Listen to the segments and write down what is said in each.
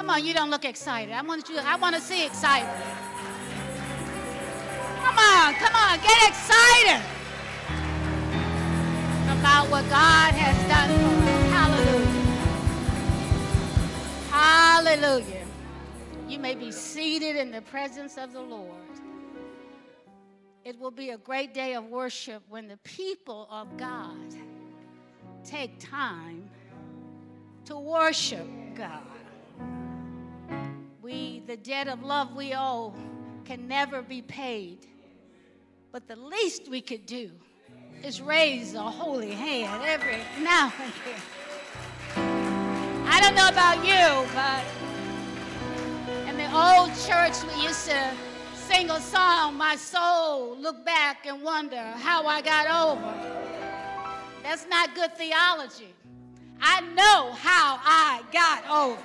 Come on, you don't look excited. I want you. I want to see excited. Come on, come on, get excited about what God has done for us. Hallelujah. Hallelujah. You may be seated in the presence of the Lord. It will be a great day of worship when the people of God take time to worship God. We, the debt of love we owe, can never be paid. But the least we could do is raise a holy hand every now and then. I don't know about you, but in the old church we used to sing a song, my soul look back and wonder how I got over. That's not good theology. I know how I got over.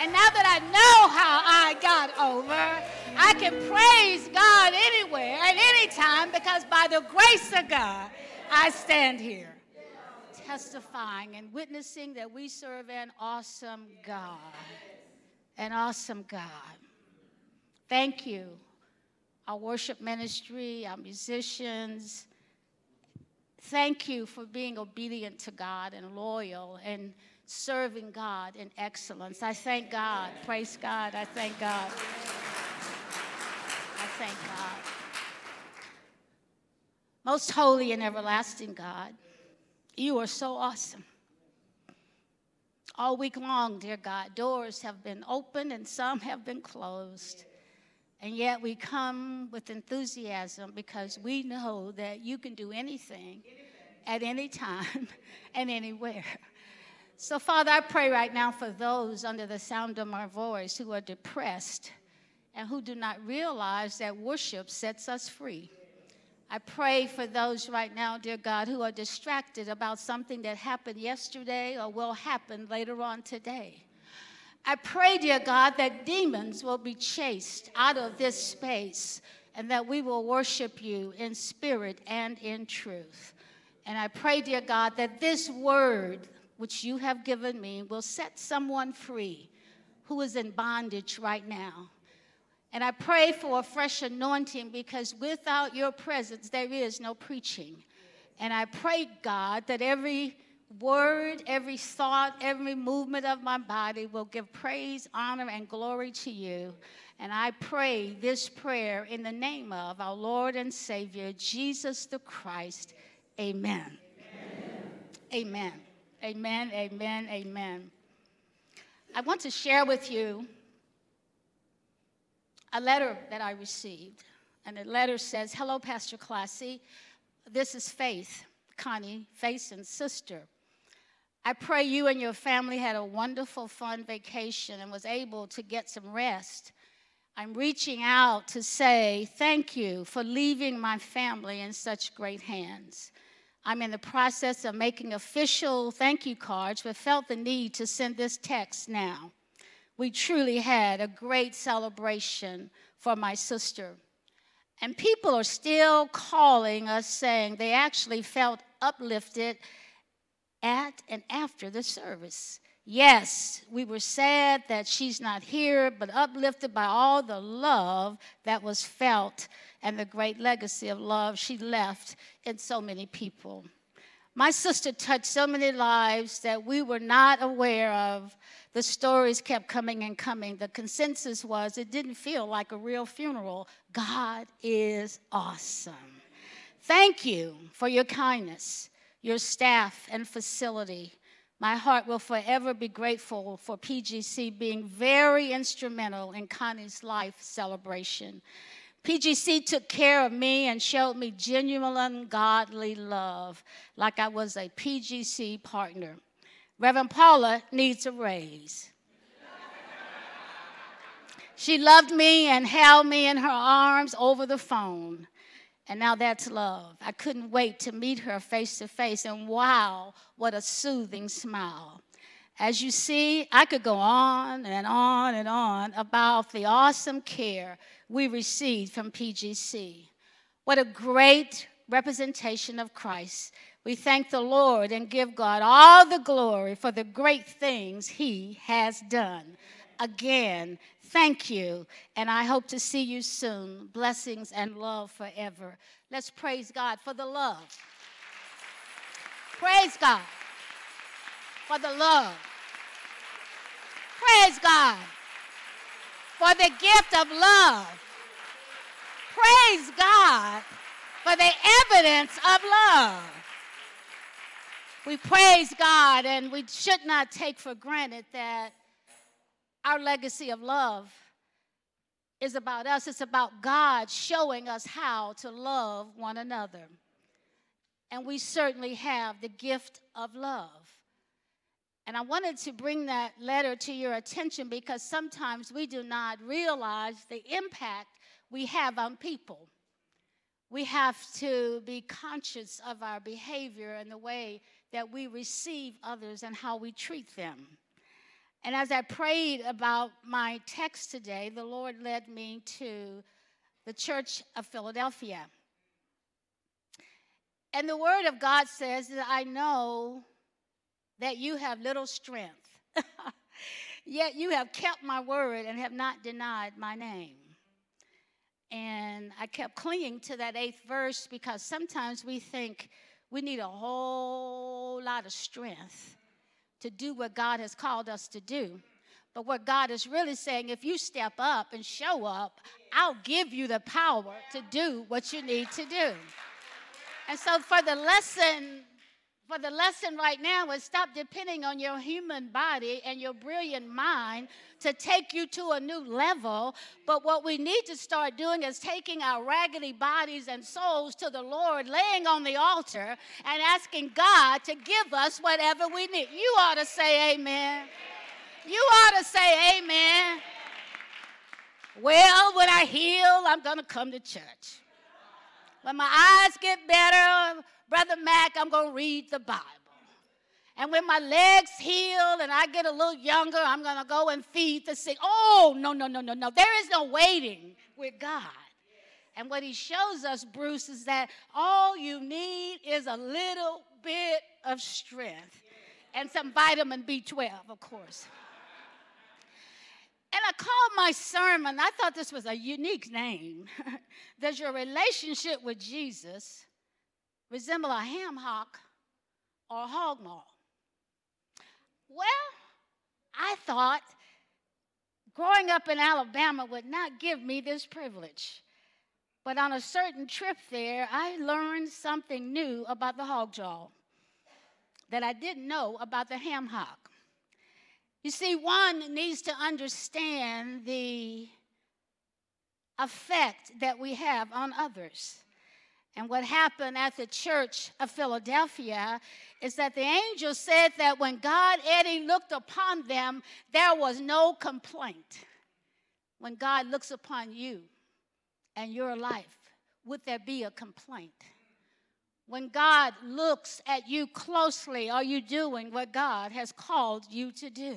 And now that I know how I got over, I can praise God anywhere and anytime because by the grace of God, I stand here testifying and witnessing that we serve an awesome God. An awesome God. Thank you, our worship ministry, our musicians. Thank you for being obedient to God and loyal and serving God in excellence. I thank God. Praise God. I thank God. I thank God. Most holy and everlasting God, you are so awesome. All week long, dear God, doors have been opened and some have been closed. And yet we come with enthusiasm because we know that you can do anything at any time and anywhere. So, Father, I pray right now for those under the sound of my voice who are depressed and who do not realize that worship sets us free. I pray for those right now, dear God, who are distracted about something that happened yesterday or will happen later on today. I pray, dear God, that demons will be chased out of this space and that we will worship you in spirit and in truth. And I pray, dear God, that this word which you have given me will set someone free who is in bondage right now. And I pray for a fresh anointing because without your presence, there is no preaching. And I pray, God, that every word, every thought, every movement of my body will give praise, honor, and glory to you. And I pray this prayer in the name of our Lord and Savior, Jesus the Christ. Amen. Amen. Amen. Amen. Amen. Amen. I want to share with you a letter that I received. And the letter says Hello, Pastor Classy. This is Faith, Connie, Faith's sister. I pray you and your family had a wonderful, fun vacation and was able to get some rest. I'm reaching out to say thank you for leaving my family in such great hands. I'm in the process of making official thank you cards, but felt the need to send this text now. We truly had a great celebration for my sister. And people are still calling us saying they actually felt uplifted at and after the service. Yes, we were sad that she's not here, but uplifted by all the love that was felt and the great legacy of love she left in so many people. My sister touched so many lives that we were not aware of. The stories kept coming and coming. The consensus was it didn't feel like a real funeral. God is awesome. Thank you for your kindness, your staff and facility. My heart will forever be grateful for PGC being very instrumental in Connie's life celebration. PGC took care of me and showed me genuine godly love, like I was a PGC partner. Reverend Paula needs a raise. she loved me and held me in her arms over the phone. And now that's love. I couldn't wait to meet her face to face, and wow, what a soothing smile. As you see, I could go on and on and on about the awesome care we received from PGC. What a great representation of Christ. We thank the Lord and give God all the glory for the great things He has done. Again, thank you, and I hope to see you soon. Blessings and love forever. Let's praise God for the love. Praise God for the love. Praise God for the gift of love. Praise God for the evidence of love. We praise God and we should not take for granted that our legacy of love is about us. It's about God showing us how to love one another. And we certainly have the gift of love. And I wanted to bring that letter to your attention because sometimes we do not realize the impact we have on people. We have to be conscious of our behavior and the way that we receive others and how we treat them. And as I prayed about my text today, the Lord led me to the Church of Philadelphia. And the Word of God says that I know that you have little strength, yet you have kept my word and have not denied my name. And I kept clinging to that eighth verse because sometimes we think we need a whole lot of strength to do what God has called us to do. But what God is really saying, if you step up and show up, I'll give you the power to do what you need to do. And so, for the lesson for the lesson right now is stop depending on your human body and your brilliant mind to take you to a new level. But what we need to start doing is taking our raggedy bodies and souls to the Lord, laying on the altar, and asking God to give us whatever we need. You ought to say amen. You ought to say amen. Well, when I heal, I'm going to come to church. When my eyes get better, Brother Mac, I'm going to read the Bible. And when my legs heal and I get a little younger, I'm going to go and feed the sick. Oh, no, no, no, no, no. There is no waiting with God. And what he shows us, Bruce, is that all you need is a little bit of strength and some vitamin B12, of course. And I called my sermon, I thought this was a unique name. Does your relationship with Jesus resemble a ham hock or a hog maw? Well, I thought growing up in Alabama would not give me this privilege. But on a certain trip there, I learned something new about the hog jaw that I didn't know about the ham hock. You see, one needs to understand the effect that we have on others. And what happened at the church of Philadelphia is that the angel said that when God Eddie looked upon them, there was no complaint. When God looks upon you and your life, would there be a complaint? When God looks at you closely, are you doing what God has called you to do?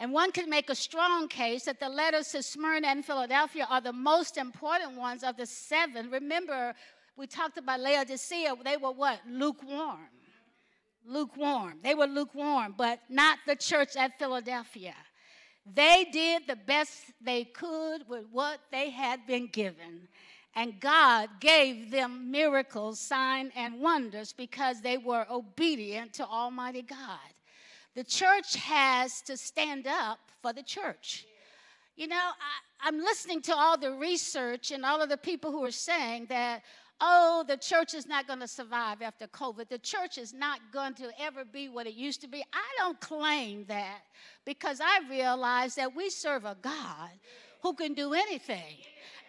And one can make a strong case that the letters to Smyrna and Philadelphia are the most important ones of the seven. Remember, we talked about Laodicea, they were what? Lukewarm. Lukewarm. They were lukewarm, but not the church at Philadelphia. They did the best they could with what they had been given. And God gave them miracles, signs, and wonders because they were obedient to Almighty God. The church has to stand up for the church. You know, I, am listening to all the research and all of the people who are saying that, oh, the church is not going to survive after COVID. The church is not going to ever be what it used to be. I don't claim that because I realize that we serve a God who can do anything.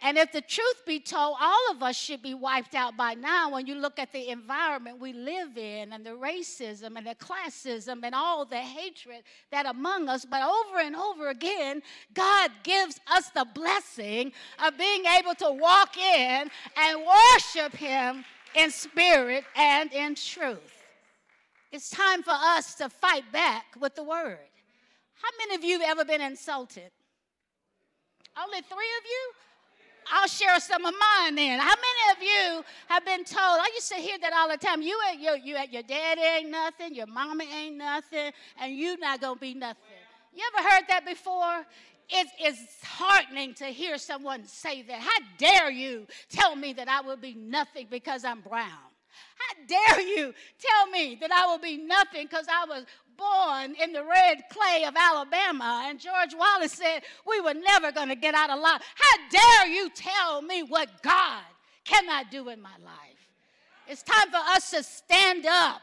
And if the truth be told, all of us should be wiped out by now when you look at the environment we live in and the racism and the classism and all the hatred that among us. But over and over again, God gives us the blessing of being able to walk in and worship Him in spirit and in truth. It's time for us to fight back with the word. How many of you have ever been insulted? Only three of you? I'll share some of mine then. How many of you have been told? I used to hear that all the time. You ain't your, you, your daddy ain't nothing, your mama ain't nothing, and you not gonna be nothing. You ever heard that before? It is heartening to hear someone say that. How dare you tell me that I will be nothing because I'm brown? How dare you tell me that I will be nothing because I was born in the red clay of Alabama. And George Wallace said, We were never going to get out alive. How dare you tell me what God cannot do in my life? It's time for us to stand up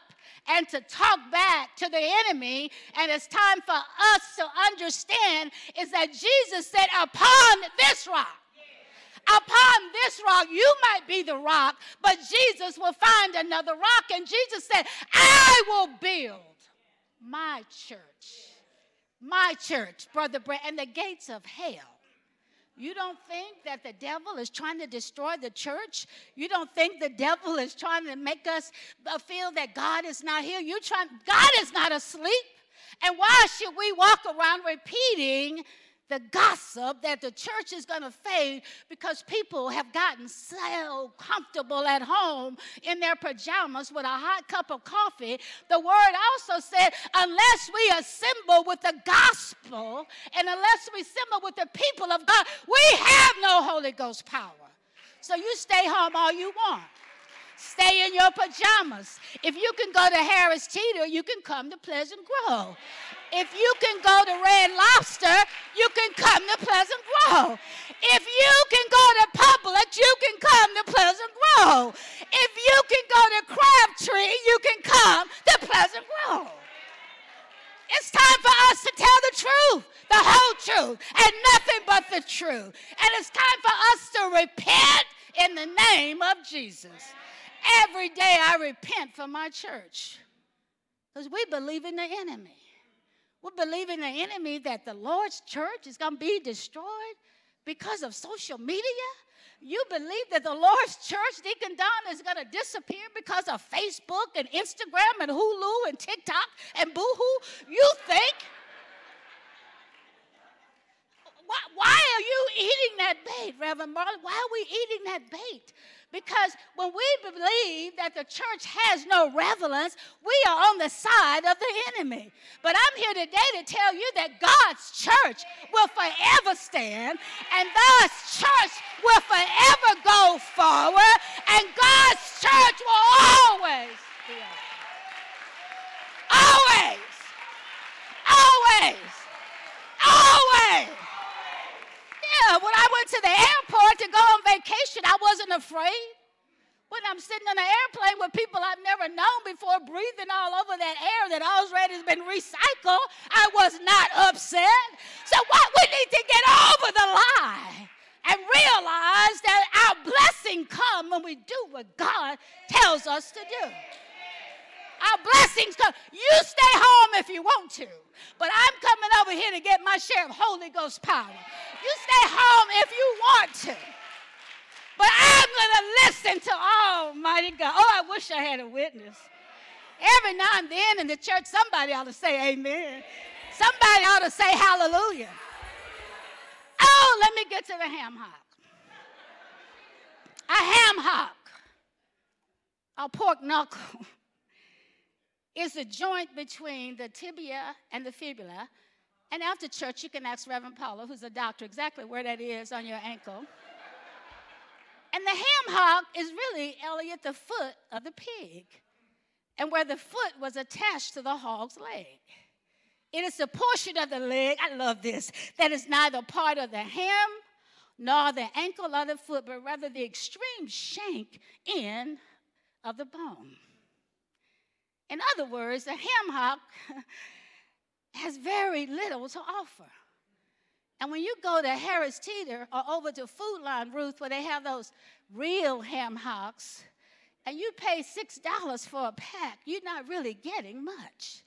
and to talk back to the enemy. And it's time for us to understand is that Jesus said, Upon this rock, upon this rock, you might be the rock, but Jesus will find another rock. And Jesus said, I will build my church. My church, Brother Brett, and the gates of hell. You don't think that the devil is trying to destroy the church? You don't think the devil is trying to make us feel that God is not here? You trying God is not asleep. And why should we walk around repeating the gossip that the church is going to fade because people have gotten so comfortable at home in their pajamas with a hot cup of coffee. The word also said, unless we assemble with the gospel and unless we assemble with the people of God, we have no Holy Ghost power. So you stay home all you want. Stay in your pajamas. If you can go to Harris Teeter, you can come to Pleasant Grove. If you can go to Red Lobster, you can come to Pleasant Grove. If you can go to Publix, you can come to Pleasant Grove. If you can go to Crabtree, you can come to Pleasant Grove. It's time for us to tell the truth, the whole truth, and nothing but the truth. And it's time for us to repent in the name of Jesus. Every day I repent for my church because we believe in the enemy. We believe in the enemy that the Lord's church is going to be destroyed because of social media. You believe that the Lord's church, Deacon Don, is going to disappear because of Facebook and Instagram and Hulu and TikTok and Boohoo? You think? Why, why are you eating that bait, Reverend Marley? Why are we eating that bait? Because when we believe that the church has no relevance, we are on the side of the enemy. But I'm here today to tell you that God's church will forever stand, and God's church will forever go forward, and God's church will always Always. Always. Always. When I went to the airport to go on vacation, I wasn't afraid. When I'm sitting on an airplane with people I've never known before, breathing all over that air that already has been recycled, I was not upset. So, what we need to get over the lie and realize that our blessing come when we do what God tells us to do. Our blessings come. You stay home if you want to, but I'm coming over here to get my share of Holy Ghost power. You stay home if you want to. But I'm going to listen to Almighty God. Oh, I wish I had a witness. Every now and then in the church, somebody ought to say amen. Somebody ought to say hallelujah. Oh, let me get to the ham hock. A ham hock, a pork knuckle is the joint between the tibia and the fibula. And after church, you can ask Reverend Paula, who's a doctor, exactly where that is on your ankle. And the ham hock is really, Elliot, the foot of the pig, and where the foot was attached to the hog's leg. It is a portion of the leg, I love this, that is neither part of the ham nor the ankle or the foot, but rather the extreme shank end of the bone. In other words, the ham hock has very little to offer. And when you go to Harris Teeter or over to Food Lion, Ruth, where they have those real ham hocks, and you pay $6 for a pack, you're not really getting much.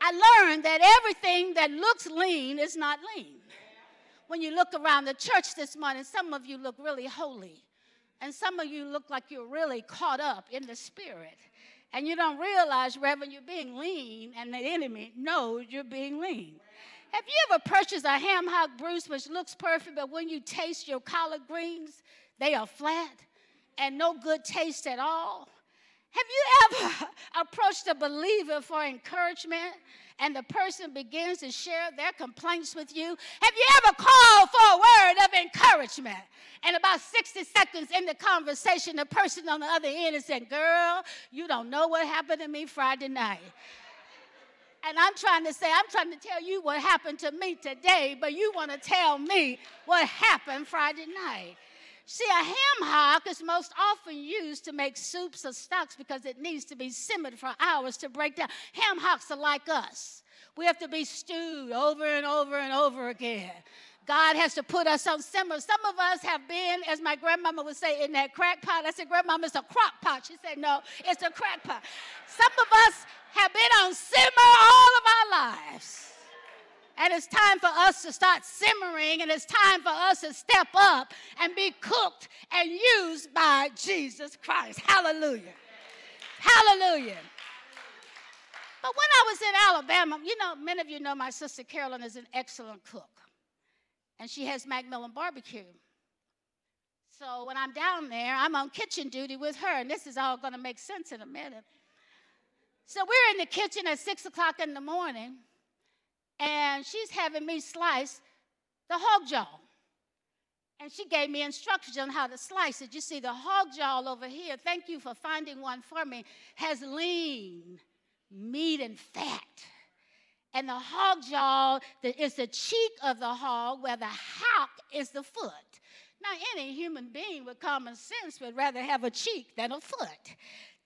I learned that everything that looks lean is not lean. When you look around the church this morning, some of you look really holy, and some of you look like you're really caught up in the spirit. And you don't realize, Reverend, you're being lean, and the enemy knows you're being lean. Have you ever purchased a ham hock Bruce which looks perfect, but when you taste your collard greens, they are flat and no good taste at all? Have you ever approached a believer for encouragement and the person begins to share their complaints with you? Have you ever called for a word of encouragement? And about 60 seconds in the conversation, the person on the other end is saying, Girl, you don't know what happened to me Friday night. And I'm trying to say, I'm trying to tell you what happened to me today, but you want to tell me what happened Friday night. See, a ham hock is most often used to make soups or stocks because it needs to be simmered for hours to break down. Ham hocks are like us. We have to be stewed over and over and over again. God has to put us on simmer. Some of us have been, as my grandmama would say, in that crack pot. I said, Grandmama, it's a crock pot. She said, No, it's a crack pot. Some of us have been on simmer all of our lives. And it's time for us to start simmering, and it's time for us to step up and be cooked and used by Jesus Christ. Hallelujah. Hallelujah. But when I was in Alabama, you know, many of you know my sister Carolyn is an excellent cook, and she has Macmillan barbecue. So when I'm down there, I'm on kitchen duty with her, and this is all going to make sense in a minute. So we're in the kitchen at six o'clock in the morning and she's having me slice the hog jaw. And she gave me instructions on how to slice it. You see, the hog jaw over here, thank you for finding one for me, has lean meat and fat. And the hog jaw is the cheek of the hog, where the hock is the foot. Now, any human being with common sense would rather have a cheek than a foot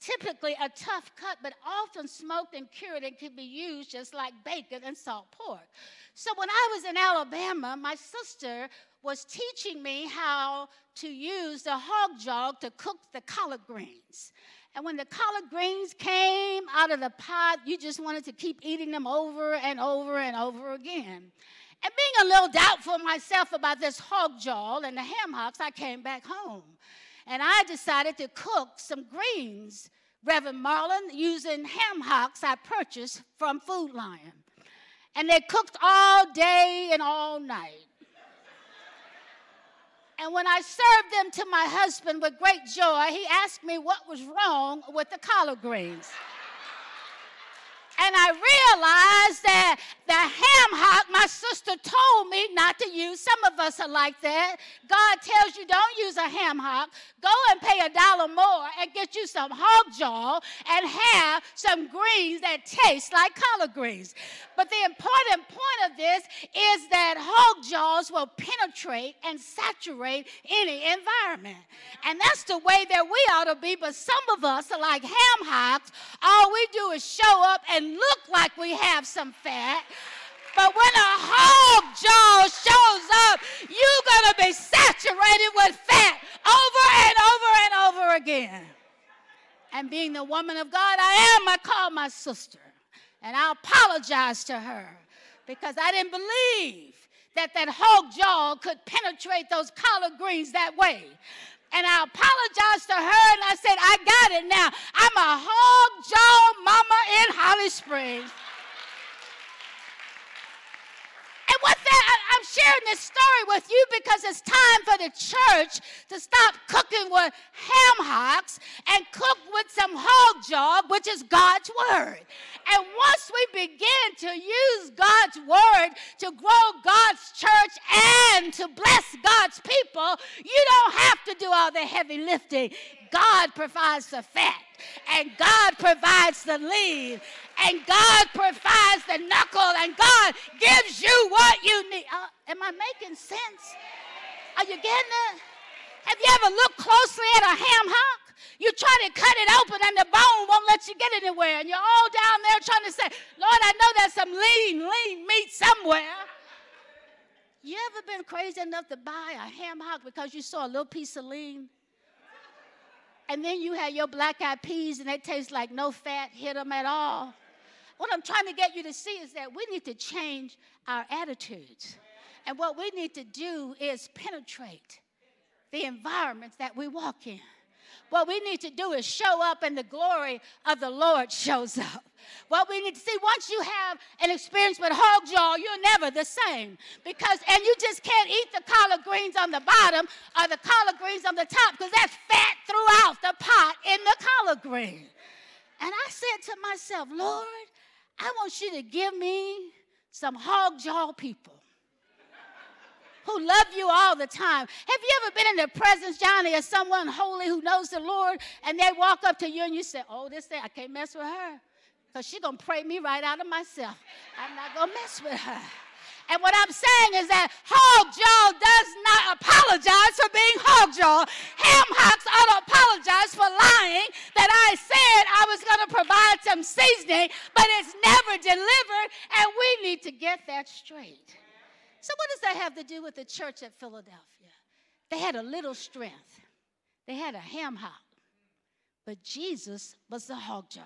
typically a tough cut, but often smoked and cured and could be used just like bacon and salt pork. So when I was in Alabama, my sister was teaching me how to use the hog jaw to cook the collard greens. And when the collard greens came out of the pot, you just wanted to keep eating them over and over and over again. And being a little doubtful myself about this hog jaw and the ham hocks, I came back home and I decided to cook some greens, Reverend Marlon, using ham hocks I purchased from Food Lion. And they cooked all day and all night. And when I served them to my husband with great joy, he asked me what was wrong with the collard greens. And I realized that the ham hock, my sister told me not to use. Some of us are like that. God tells you don't use a ham hock. Go and pay a dollar more and get you some hog jaw and have some greens that taste like collard greens. But the important point of this is that hog jaws will penetrate and saturate any environment. And that's the way that we ought to be. But some of us are like ham hocks. Do is show up and look like we have some fat. But when a hog jaw shows up, you're going to be saturated with fat over and over and over again. And being the woman of God I am, I call my sister. And I apologize to her because I didn't believe that that hog jaw could penetrate those collard greens that way. And I apologized to her and I said, I got it now. I'm a hog jaw mama in Holly Springs. And with that, I'm sharing this story with you because it's time for the church to stop cooking with ham hocks and cook with some hog jaw, which is God's word. And once we begin to use God's word to grow God's church and to bless God's people, you don't have to do all the heavy lifting. God provides the fat, and God provides the lean, and God provides the knuckle, and God gives you what you need. Uh, am I making sense? Are you getting it? Have you ever looked closely at a ham hock? You try to cut it open and the bone won't let you get anywhere. And you're all down there trying to say, Lord, I know there's some lean, lean meat somewhere. You ever been crazy enough to buy a ham hock because you saw a little piece of lean? And then you have your black eyed peas and they taste like no fat hit them at all. What I'm trying to get you to see is that we need to change our attitudes. And what we need to do is penetrate the environments that we walk in. What we need to do is show up and the glory of the Lord shows up. What we need to see, once you have an experience with hog jaw, you're never the same. Because, and you just can't eat the collard greens on the bottom or the collard greens on the top because that's fat throughout the pot in the collard green. And I said to myself, Lord, I want you to give me some hog jaw people who love you all the time. Have you ever been in the presence, Johnny, of someone holy who knows the Lord, and they walk up to you and you say, Oh, this thing, I can't mess with her because she's going to pray me right out of myself. I'm not going to mess with her. And what I'm saying is that hog jaw does not apologize for being hog jaw. Ham hocks ought to apologize for lying that I said I was going to provide some seasoning, but it's never delivered, and we need to get that straight. So, what does that have to do with the church at Philadelphia? They had a little strength, they had a ham hock, but Jesus was the hog jaw.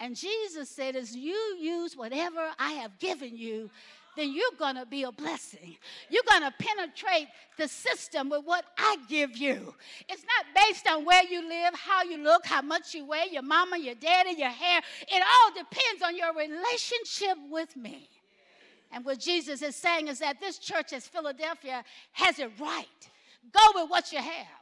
And Jesus said, as you use whatever I have given you, then you're going to be a blessing. You're going to penetrate the system with what I give you. It's not based on where you live, how you look, how much you weigh, your mama, your daddy, your hair. It all depends on your relationship with me. And what Jesus is saying is that this church as Philadelphia has it right. Go with what you have.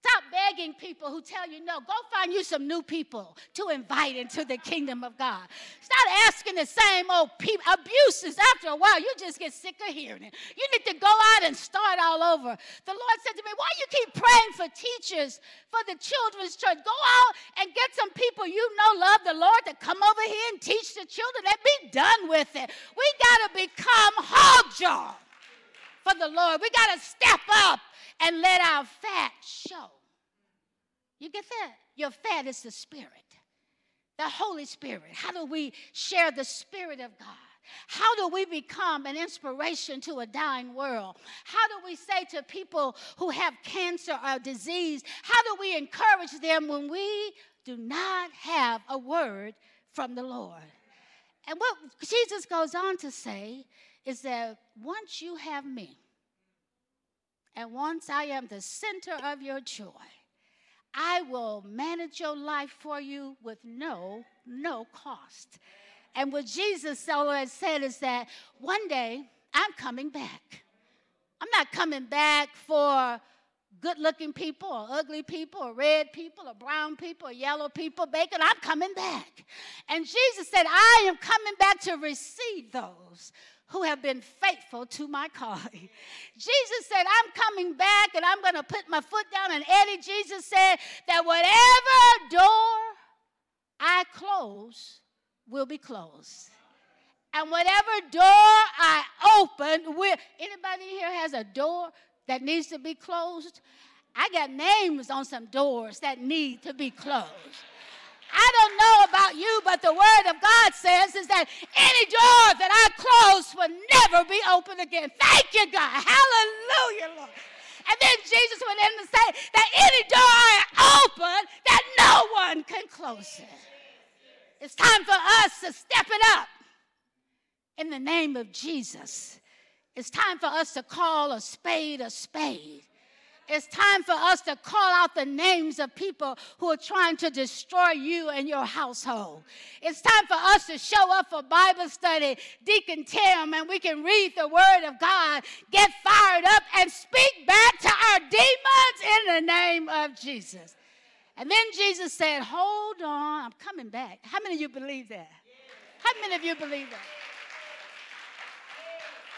Stop begging people who tell you no. Go find you some new people to invite into the kingdom of God. Stop asking the same old people. Abuses, after a while, you just get sick of hearing it. You need to go out and start all over. The Lord said to me, Why you keep praying for teachers for the children's church? Go out and get some people you know love the Lord to come over here and teach the children and be done with it. We got to become hog jaw for the Lord. We got to step up and let our fat show. You get that? Your fat is the Spirit, the Holy Spirit. How do we share the Spirit of God? How do we become an inspiration to a dying world? How do we say to people who have cancer or disease, how do we encourage them when we do not have a word from the Lord? And what Jesus goes on to say is that once you have me, and once I am the center of your joy, I will manage your life for you with no, no cost. And what Jesus always said is that one day I'm coming back. I'm not coming back for good looking people or ugly people or red people or brown people or yellow people, bacon. I'm coming back. And Jesus said, I am coming back to receive those who have been faithful to my calling. Jesus said, I'm coming back and I'm going to put my foot down. And Eddie, Jesus said that whatever door I close will be closed. And whatever door I open will. Anybody here has a door that needs to be closed? I got names on some doors that need to be closed. I don't know about you, but the word of God says is that any door that I close will never be open again. Thank you, God. Hallelujah, Lord. And then Jesus went in to say that any door I open, that no one can close it. It's time for us to step it up in the name of Jesus. It's time for us to call a spade a spade It's time for us to call out the names of people who are trying to destroy you and your household. It's time for us to show up for Bible study, Deacon Tim, and we can read the Word of God, get fired up, and speak back to our demons in the name of Jesus. And then Jesus said, Hold on, I'm coming back. How many of you believe that? How many of you believe that?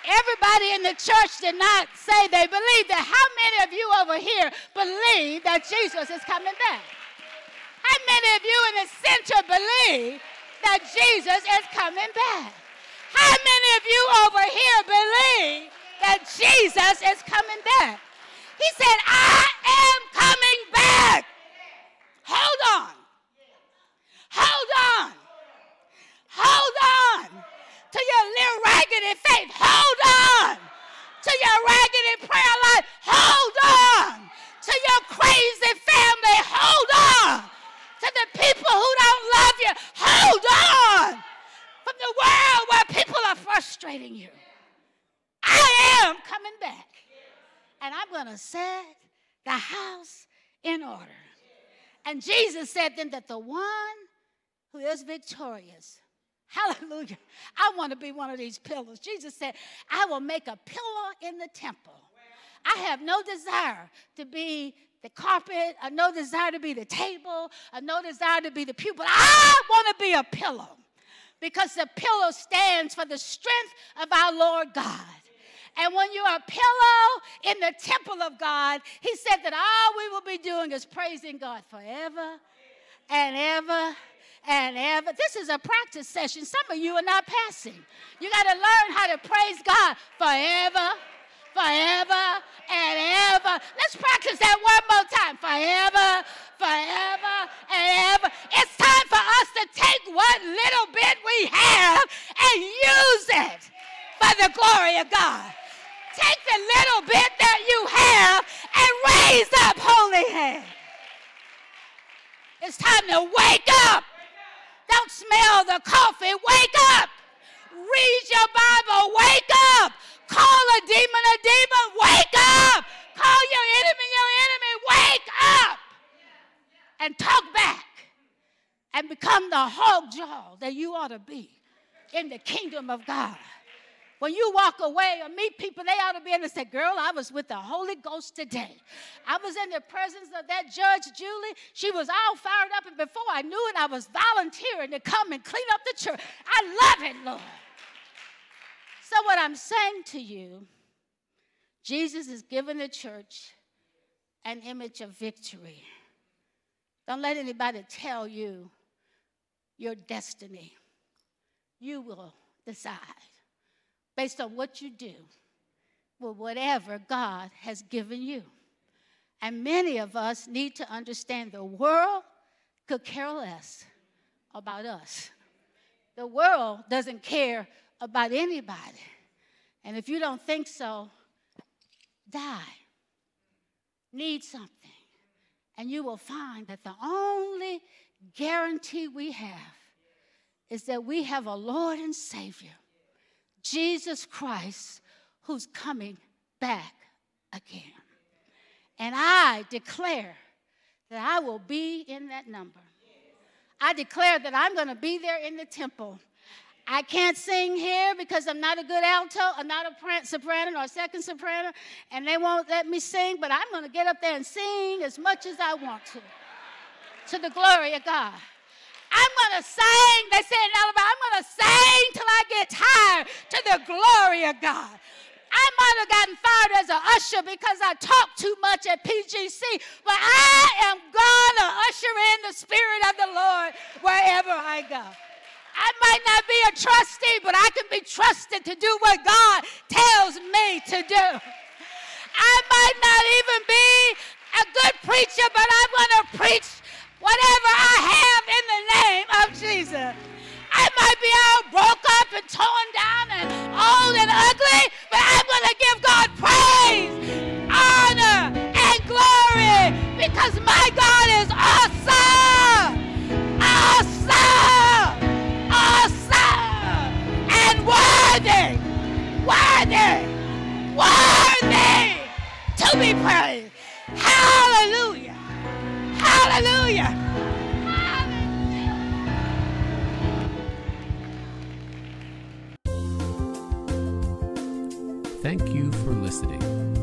Everybody in the church did not say they believed that. How many of you over here believe that Jesus is coming back? How many of you in the center believe that Jesus is coming back? How many of you over here believe that Jesus is coming back? He said, I am coming back. Hold on. Hold on. Hold on to your little raggedy faith. Hold on to your raggedy prayer life. Hold on to your crazy family. Hold on to the people who don't love you. Hold on from the world where people are frustrating you. I am coming back. And I'm going to set the house in order. And Jesus said then that the one who is victorious Hallelujah. I want to be one of these pillars. Jesus said, I will make a pillar in the temple. I have no desire to be the carpet, I no desire to be the table, I no desire to be the pew, but I want to be a pillar because the pillar stands for the strength of our Lord God. And when you're a pillow in the temple of God, He said that all we will be doing is praising God forever and ever and ever. This is a practice session. Some of you are not passing. You got to learn how to praise God forever, forever, and ever. Let's practice that one more time. Forever, forever, and ever. It's time for us to take what little bit we have and use it for the glory of God. Take the little bit that you have and raise up holy hands. It's time to wake up don't smell the coffee. Wake up. Read your Bible. Wake up. Call a demon a demon. Wake up. Call your enemy your enemy. Wake up. And talk back. And become the hog jaw that you ought to be in the kingdom of God. When you walk away or meet people, they ought to be able to say, Girl, I was with the Holy Ghost today. I was in the presence of that Judge Julie. She was all fired up, and before I knew it, I was volunteering to come and clean up the church. I love it, Lord. So, what I'm saying to you, Jesus is giving the church an image of victory. Don't let anybody tell you your destiny. You will decide based on what you do with whatever God has given you. And many of us need to understand the world could care less about us. The world doesn't care about anybody. And if you don't think so, die. Need something. And you will find that the only guarantee we have is that we have a Lord and Savior Jesus Christ who's coming back again. And I declare that I will be in that number. I declare that I'm going to be there in the temple. I can't sing here because I'm not a good alto, I'm not a soprano or a second soprano, and they won't let me sing, but I'm going to get up there and sing as much as I want to, to the glory of God. I'm going to sing, they said in Alabama, I'm going to sing till I get tired to the glory of God. I might have gotten fired as an usher because I talked too much at PGC, but I am going to usher in the Spirit of the Lord wherever I go. I might not be a trustee, but I can be trusted to do what God tells me to do. I might not even be a good preacher, but I'm going to preach whatever I have in the name of Jesus. I might be all broke up and torn down and old and ugly, but I'm going to give God praise, honor, and glory because my God is awesome. Awesome. Awesome. And worthy. Worthy. Worthy to be praised. Hallelujah. Thank you for listening.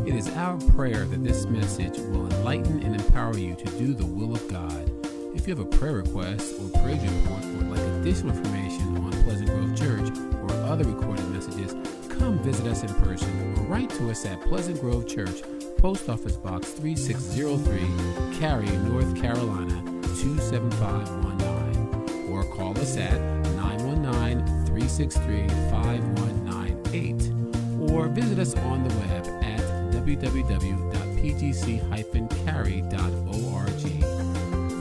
It is our prayer that this message will enlighten and empower you to do the will of God. If you have a prayer request or praise report or would like additional information on Pleasant Grove Church or other recorded messages, come visit us in person or write to us at Pleasant Grove Church, Post Office Box 3603, Cary, North Carolina 27519, or call us at 919 363 5198 or visit us on the web at www.pgc-cary.org.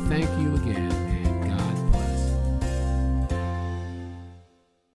Thank you again